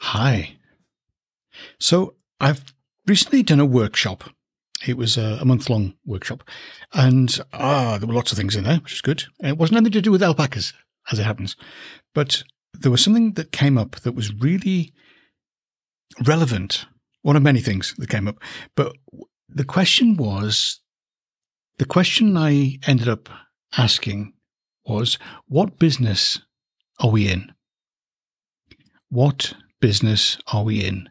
Hi. So, I've recently done a workshop. It was a, a month long workshop, and ah, there were lots of things in there, which is good. And it wasn't anything to do with alpacas, as it happens, but there was something that came up that was really relevant. One of many things that came up, but the question was the question I ended up asking was, what business are we in? What business are we in?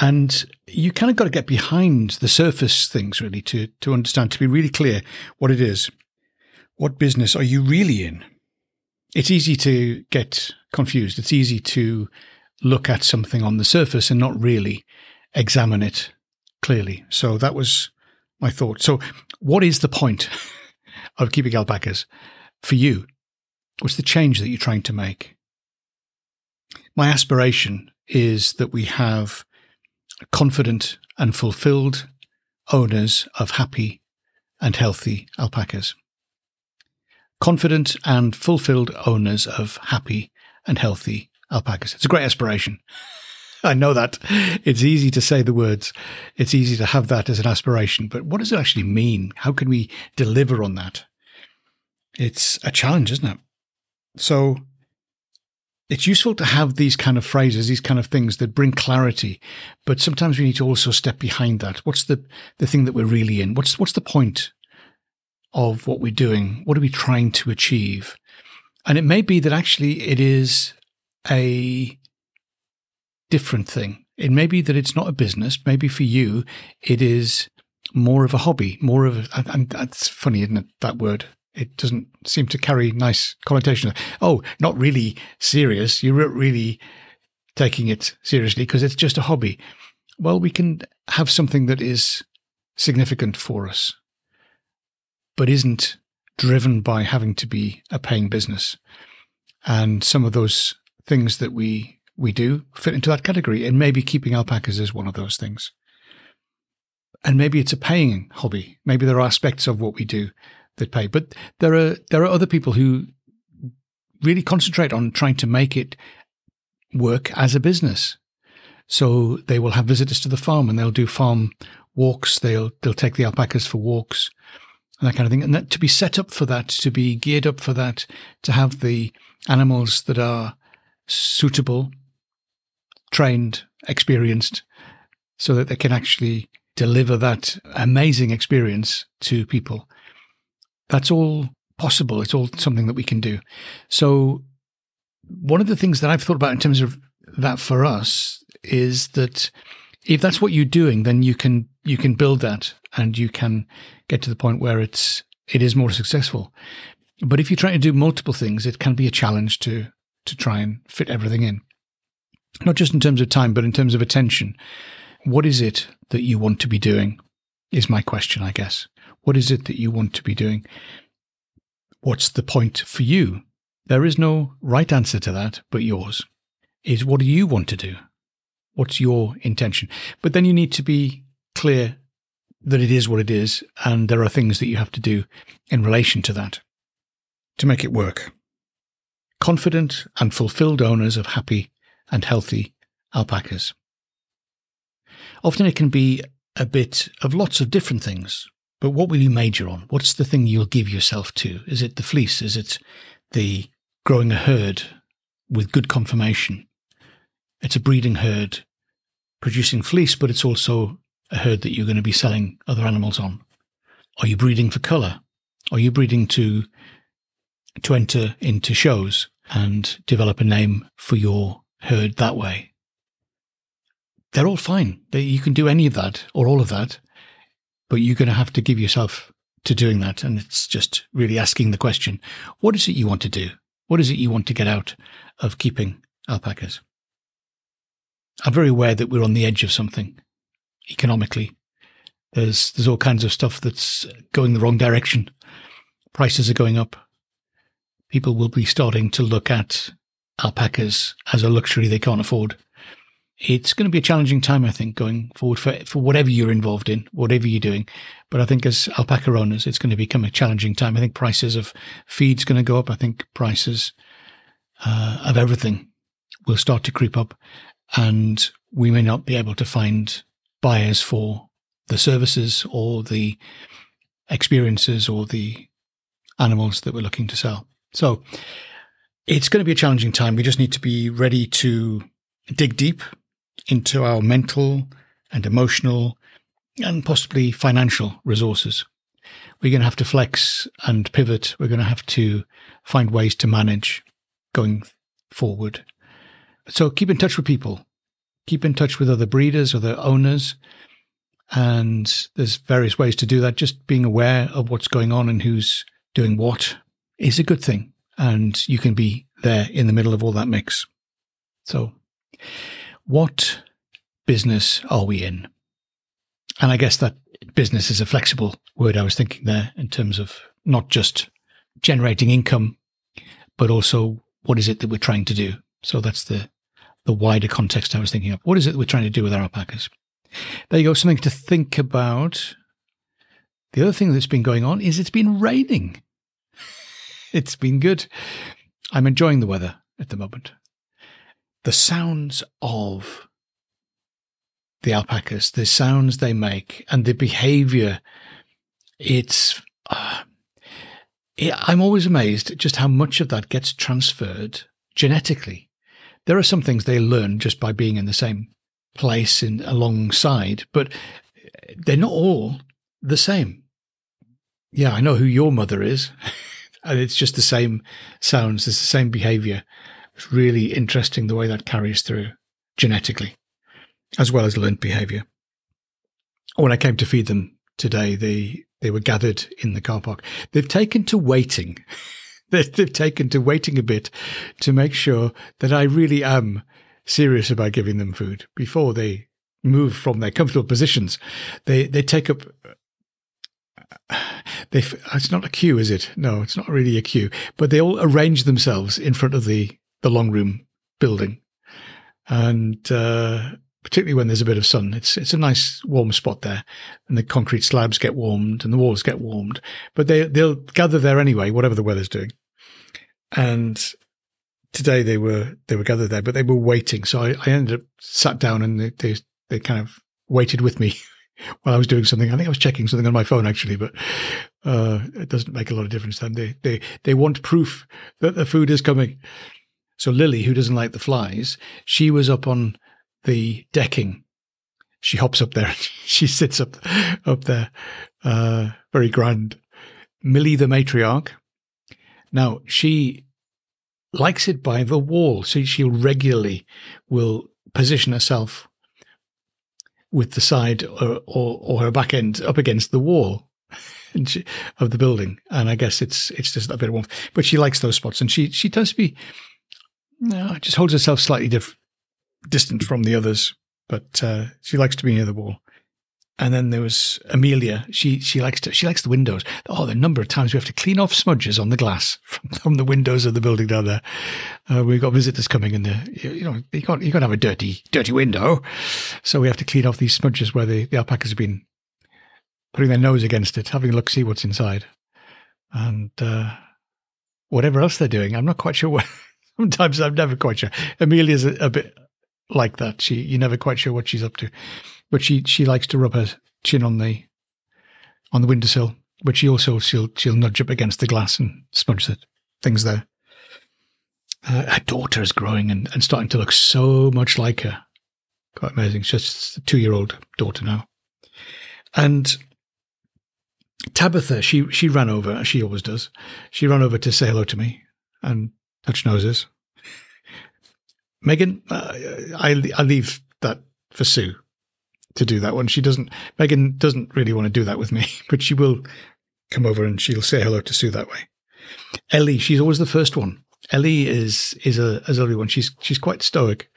And you kind of got to get behind the surface things really to, to understand, to be really clear what it is. What business are you really in? It's easy to get confused. It's easy to look at something on the surface and not really examine it clearly. So that was my thought. So what is the point? of keeping alpacas for you? What's the change that you're trying to make? My aspiration is that we have confident and fulfilled owners of happy and healthy alpacas. Confident and fulfilled owners of happy and healthy alpacas. It's a great aspiration. I know that. It's easy to say the words. It's easy to have that as an aspiration, but what does it actually mean? How can we deliver on that? It's a challenge, isn't it? So it's useful to have these kind of phrases, these kind of things that bring clarity, but sometimes we need to also step behind that. What's the, the thing that we're really in? What's, what's the point of what we're doing? What are we trying to achieve? And it may be that actually it is a different thing. It may be that it's not a business. Maybe for you, it is more of a hobby, more of a, and that's funny, isn't it? That word, it doesn't seem to carry nice connotation. Oh, not really serious. You're really taking it seriously because it's just a hobby. Well, we can have something that is significant for us, but isn't driven by having to be a paying business. And some of those things that we we do fit into that category. And maybe keeping alpacas is one of those things. And maybe it's a paying hobby. Maybe there are aspects of what we do that pay. But there are there are other people who really concentrate on trying to make it work as a business. So they will have visitors to the farm and they'll do farm walks. They'll they'll take the alpacas for walks and that kind of thing. And that to be set up for that, to be geared up for that, to have the animals that are suitable, trained, experienced, so that they can actually deliver that amazing experience to people that's all possible. It's all something that we can do. So, one of the things that I've thought about in terms of that for us is that if that's what you're doing, then you can you can build that and you can get to the point where it's it is more successful. But if you're trying to do multiple things, it can be a challenge to to try and fit everything in. Not just in terms of time, but in terms of attention. What is it that you want to be doing? Is my question, I guess. What is it that you want to be doing? What's the point for you? There is no right answer to that but yours. Is what do you want to do? What's your intention? But then you need to be clear that it is what it is, and there are things that you have to do in relation to that to make it work. Confident and fulfilled owners of happy and healthy alpacas. Often it can be a bit of lots of different things. But what will you major on? What's the thing you'll give yourself to? Is it the fleece? Is it the growing a herd with good conformation? It's a breeding herd producing fleece, but it's also a herd that you're going to be selling other animals on. Are you breeding for color? Are you breeding to to enter into shows and develop a name for your herd that way? They're all fine. You can do any of that or all of that but you're going to have to give yourself to doing that. And it's just really asking the question, what is it you want to do? What is it you want to get out of keeping alpacas? I'm very aware that we're on the edge of something economically. There's there's all kinds of stuff that's going the wrong direction. Prices are going up. People will be starting to look at alpacas as a luxury they can't afford. It's going to be a challenging time, I think, going forward for, for whatever you're involved in, whatever you're doing. But I think as alpaca owners, it's going to become a challenging time. I think prices of feed's going to go up. I think prices uh, of everything will start to creep up and we may not be able to find buyers for the services or the experiences or the animals that we're looking to sell. So it's going to be a challenging time. We just need to be ready to dig deep into our mental and emotional and possibly financial resources. We're going to have to flex and pivot. We're going to have to find ways to manage going forward. So keep in touch with people, keep in touch with other breeders, other owners. And there's various ways to do that. Just being aware of what's going on and who's doing what is a good thing. And you can be there in the middle of all that mix. So what business are we in? And I guess that business is a flexible word I was thinking there in terms of not just generating income, but also what is it that we're trying to do? So that's the, the wider context I was thinking of. What is it that we're trying to do with our alpacas? There you go. Something to think about. The other thing that's been going on is it's been raining. It's been good. I'm enjoying the weather at the moment. The sounds of the alpacas, the sounds they make, and the behavior, it's. Uh, I'm always amazed just how much of that gets transferred genetically. There are some things they learn just by being in the same place in alongside, but they're not all the same. Yeah, I know who your mother is. and it's just the same sounds, it's the same behavior. It's really interesting the way that carries through genetically, as well as learned behavior. When I came to feed them today, they they were gathered in the car park. They've taken to waiting. They've taken to waiting a bit to make sure that I really am serious about giving them food before they move from their comfortable positions. They they take up. They it's not a queue, is it? No, it's not really a queue. But they all arrange themselves in front of the the long room building, and uh, particularly when there's a bit of sun. It's it's a nice warm spot there, and the concrete slabs get warmed and the walls get warmed. But they they'll gather there anyway, whatever the weather's doing. And today they were they were gathered there, but they were waiting. So I, I ended up sat down and they, they they kind of waited with me while I was doing something. I think I was checking something on my phone actually, but uh, it doesn't make a lot of difference. Then they they they want proof that the food is coming. So Lily, who doesn't like the flies, she was up on the decking. She hops up there. she sits up up there, uh, very grand. Millie, the matriarch. Now she likes it by the wall, so she regularly will position herself with the side or, or, or her back end up against the wall of the building, and I guess it's it's just a bit of warmth. But she likes those spots, and she she tends to be, know, just holds herself slightly different distant from the others, but uh, she likes to be near the wall. And then there was Amelia. She she likes to she likes the windows. Oh, the number of times we have to clean off smudges on the glass from, from the windows of the building down there. Uh, we've got visitors coming, and you know you can't you can't have a dirty dirty window, so we have to clean off these smudges where the, the alpacas have been putting their nose against it, having a look, see what's inside, and uh, whatever else they're doing. I'm not quite sure what. Sometimes I'm never quite sure. Amelia's a, a bit like that. She you're never quite sure what she's up to, but she she likes to rub her chin on the on the windowsill. But she also she'll she'll nudge up against the glass and smudge the things there. Uh, her daughter is growing and, and starting to look so much like her. Quite amazing. She's just a two year old daughter now. And Tabitha, she she ran over, as she always does. She ran over to say hello to me and touch noses. Megan, uh, I I leave that for Sue to do that one. She doesn't. Megan doesn't really want to do that with me, but she will come over and she'll say hello to Sue that way. Ellie, she's always the first one. Ellie is is a is a one. She's she's quite stoic,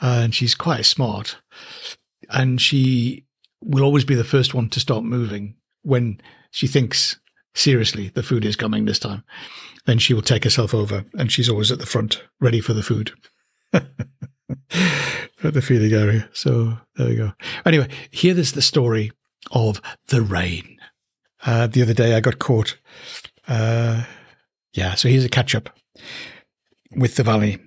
and she's quite smart. And she will always be the first one to start moving when she thinks seriously the food is coming this time. Then she will take herself over, and she's always at the front, ready for the food. at the feeding area. So there we go. Anyway, here is the story of the rain. Uh, the other day I got caught. Uh, yeah, so here's a catch up with the valley.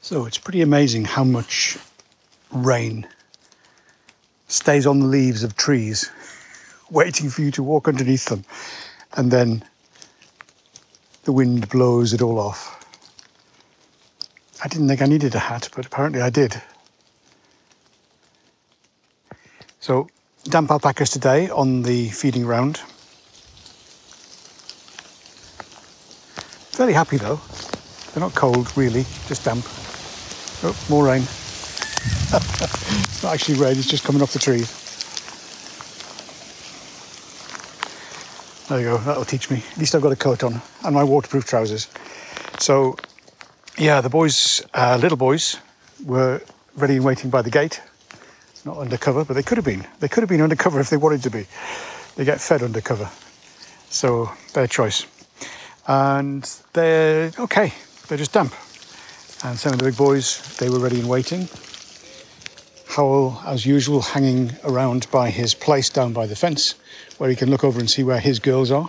So it's pretty amazing how much rain stays on the leaves of trees, waiting for you to walk underneath them, and then the wind blows it all off. I didn't think I needed a hat, but apparently I did. So, damp alpacas today on the feeding round. Fairly happy though. They're not cold really, just damp. Oh, more rain. It's not actually rain, it's just coming off the trees. There you go, that'll teach me. At least I've got a coat on and my waterproof trousers. So, yeah, the boys, uh, little boys, were ready and waiting by the gate not undercover, but they could have been. They could have been undercover if they wanted to be. They get fed undercover. So their choice. And they're okay, they're just damp. And some of the big boys, they were ready and waiting. Howell, as usual, hanging around by his place down by the fence, where he can look over and see where his girls are.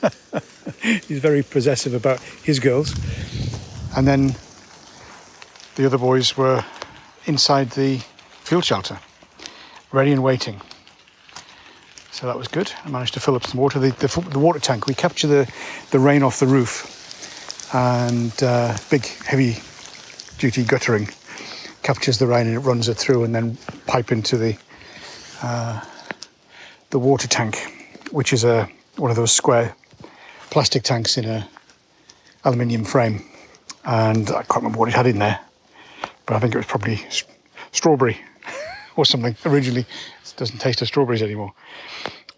He's very possessive about his girls. And then the other boys were inside the field shelter ready and waiting. So that was good. I managed to fill up some water. The, the, the water tank, we capture the, the rain off the roof and uh, big, heavy duty guttering captures the rain and it runs it through and then pipe into the, uh, the water tank, which is a, one of those square plastic tanks in a aluminium frame. And I can't remember what it had in there, but I think it was probably strawberry or something originally. It doesn't taste of strawberries anymore.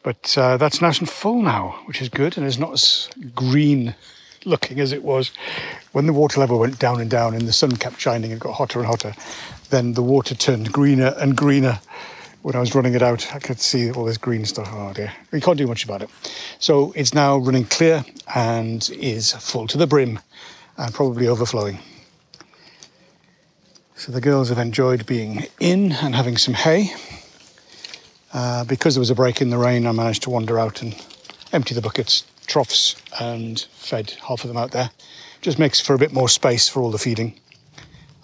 But uh, that's nice and full now, which is good, and it's not as green looking as it was when the water level went down and down and the sun kept shining and got hotter and hotter. Then the water turned greener and greener. When I was running it out, I could see all this green stuff. Oh dear, we can't do much about it. So it's now running clear and is full to the brim and probably overflowing. So the girls have enjoyed being in and having some hay. Uh, because there was a break in the rain, I managed to wander out and empty the buckets, troughs, and fed half of them out there. Just makes for a bit more space for all the feeding.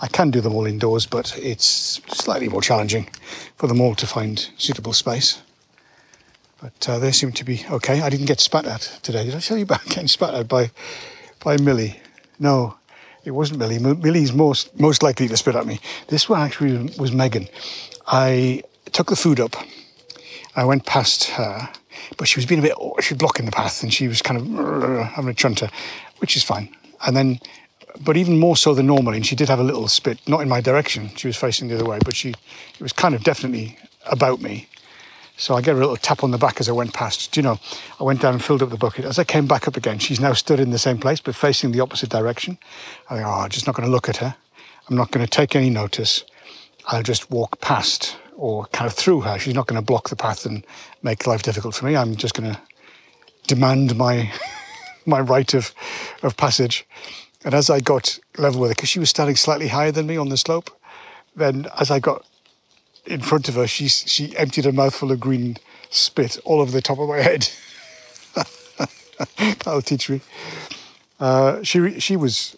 I can do them all indoors, but it's slightly more challenging for them all to find suitable space. But uh, they seem to be okay. I didn't get spat at today. Did I tell you about getting spat at by by Millie? No, it wasn't Millie. Millie's most most likely to spit at me. This one actually was Megan. I took the food up. I went past her, but she was being a bit. Oh, she was blocking the path, and she was kind of uh, having a chunter, which is fine. And then, but even more so than normally, and she did have a little spit, not in my direction. She was facing the other way, but she it was kind of definitely about me. So I get a little tap on the back as I went past. Do you know, I went down and filled up the bucket. As I came back up again, she's now stood in the same place, but facing the opposite direction. I think, oh, I'm just not going to look at her. I'm not going to take any notice. I'll just walk past or kind of through her. She's not going to block the path and make life difficult for me. I'm just going to demand my my right of of passage. And as I got level with her, because she was standing slightly higher than me on the slope, then as I got in front of her, she she emptied a mouthful of green spit all over the top of my head. That'll teach me. Uh, she she was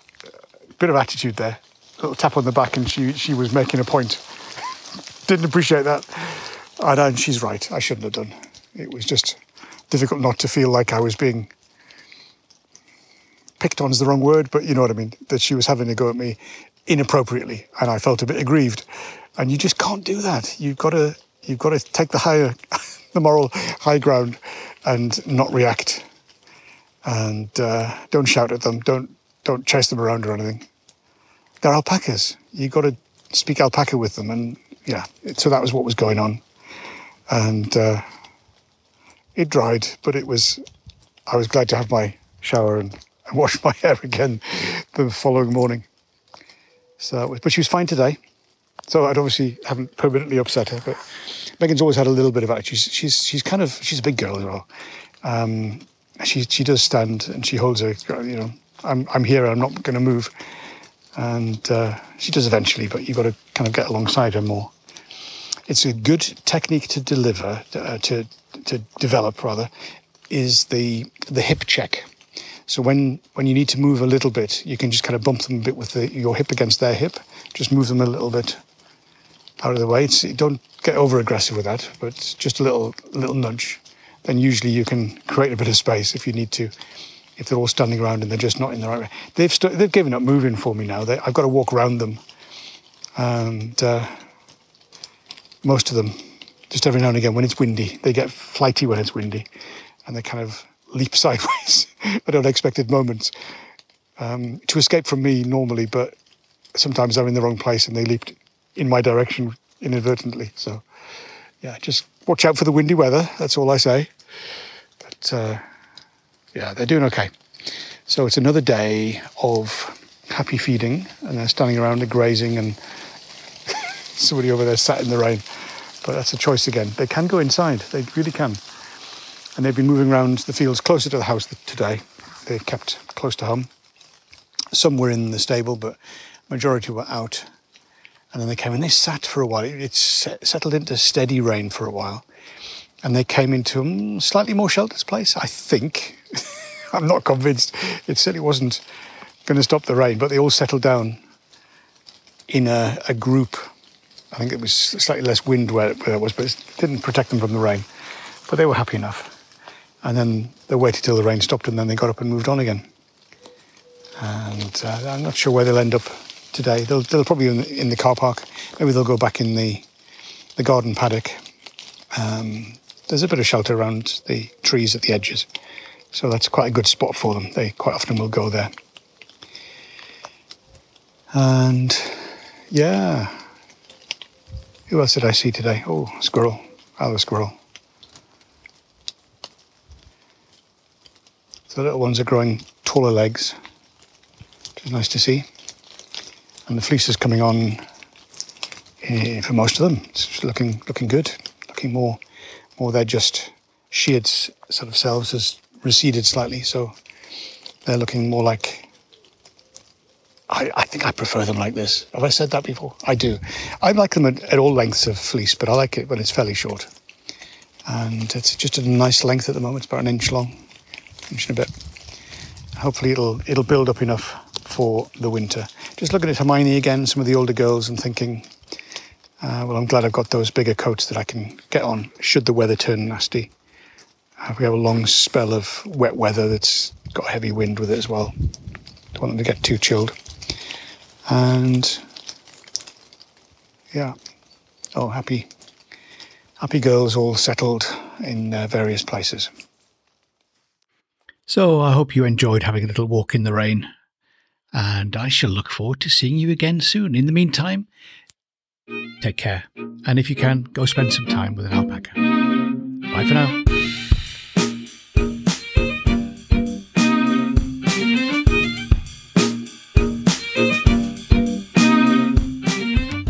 a bit of attitude there, a little tap on the back, and she she was making a point. Didn't appreciate that, and, and she's right. I shouldn't have done. It was just difficult not to feel like I was being picked on is the wrong word, but you know what I mean. That she was having a go at me inappropriately, and I felt a bit aggrieved and you just can't do that. You've got to you've got to take the higher, the moral high ground, and not react. And uh, don't shout at them. Don't don't chase them around or anything. They're alpacas. You've got to speak alpaca with them, and yeah. So that was what was going on, and uh, it dried, but it was. I was glad to have my shower and and wash my hair again the following morning. So, but she was fine today. So I'd obviously haven't permanently upset her, but Megan's always had a little bit of attitude. She's she's she's kind of she's a big girl as well. Um, she she does stand and she holds her. You know, I'm I'm here. I'm not going to move, and uh, she does eventually. But you've got to kind of get alongside her more. It's a good technique to deliver uh, to to develop rather is the the hip check. So when when you need to move a little bit, you can just kind of bump them a bit with the, your hip against their hip. Just move them a little bit out of the way. It's, don't get over aggressive with that, but just a little little nudge. Then usually you can create a bit of space if you need to. If they're all standing around and they're just not in the right way, they've they they've given up moving for me now. They, I've got to walk around them, and uh, most of them, just every now and again when it's windy, they get flighty when it's windy, and they kind of leap sideways at unexpected moments um, to escape from me normally, but sometimes I'm in the wrong place and they leaped in my direction inadvertently. So, yeah, just watch out for the windy weather. That's all I say. But uh, yeah, they're doing okay. So it's another day of happy feeding, and they're standing around and grazing, and somebody over there sat in the rain. But that's a choice again. They can go inside. They really can. And they've been moving around the fields closer to the house today. They've kept close to home. Some were in the stable, but majority were out and then they came and they sat for a while. It settled into steady rain for a while. And they came into a slightly more sheltered place, I think. I'm not convinced. It certainly wasn't going to stop the rain, but they all settled down in a, a group. I think it was slightly less wind where, where it was, but it didn't protect them from the rain. But they were happy enough. And then they waited till the rain stopped and then they got up and moved on again. And uh, I'm not sure where they'll end up today. They'll, they'll probably in the, in the car park. Maybe they'll go back in the the garden paddock. Um, there's a bit of shelter around the trees at the edges, so that's quite a good spot for them. They quite often will go there. And yeah, who else did I see today? Oh, squirrel. The squirrel. The little ones are growing taller legs, which is nice to see and the fleece is coming on uh, for most of them. It's looking looking good, looking more more they're just sheared sort of selves has receded slightly, so they're looking more like. I, I think I prefer them like this. Have I said that before? I do. I like them at, at all lengths of fleece, but I like it when it's fairly short. And it's just a nice length at the moment. It's about an inch long, inch and a bit. Hopefully, it'll it'll build up enough for the winter just looking at Hermione again, some of the older girls, and thinking, uh, well, I'm glad I've got those bigger coats that I can get on should the weather turn nasty. Uh, we have a long spell of wet weather that's got heavy wind with it as well. Don't want them to get too chilled. And yeah, oh, happy, happy girls all settled in uh, various places. So I hope you enjoyed having a little walk in the rain and I shall look forward to seeing you again soon. In the meantime, take care, and if you can, go spend some time with an alpaca. Bye for now.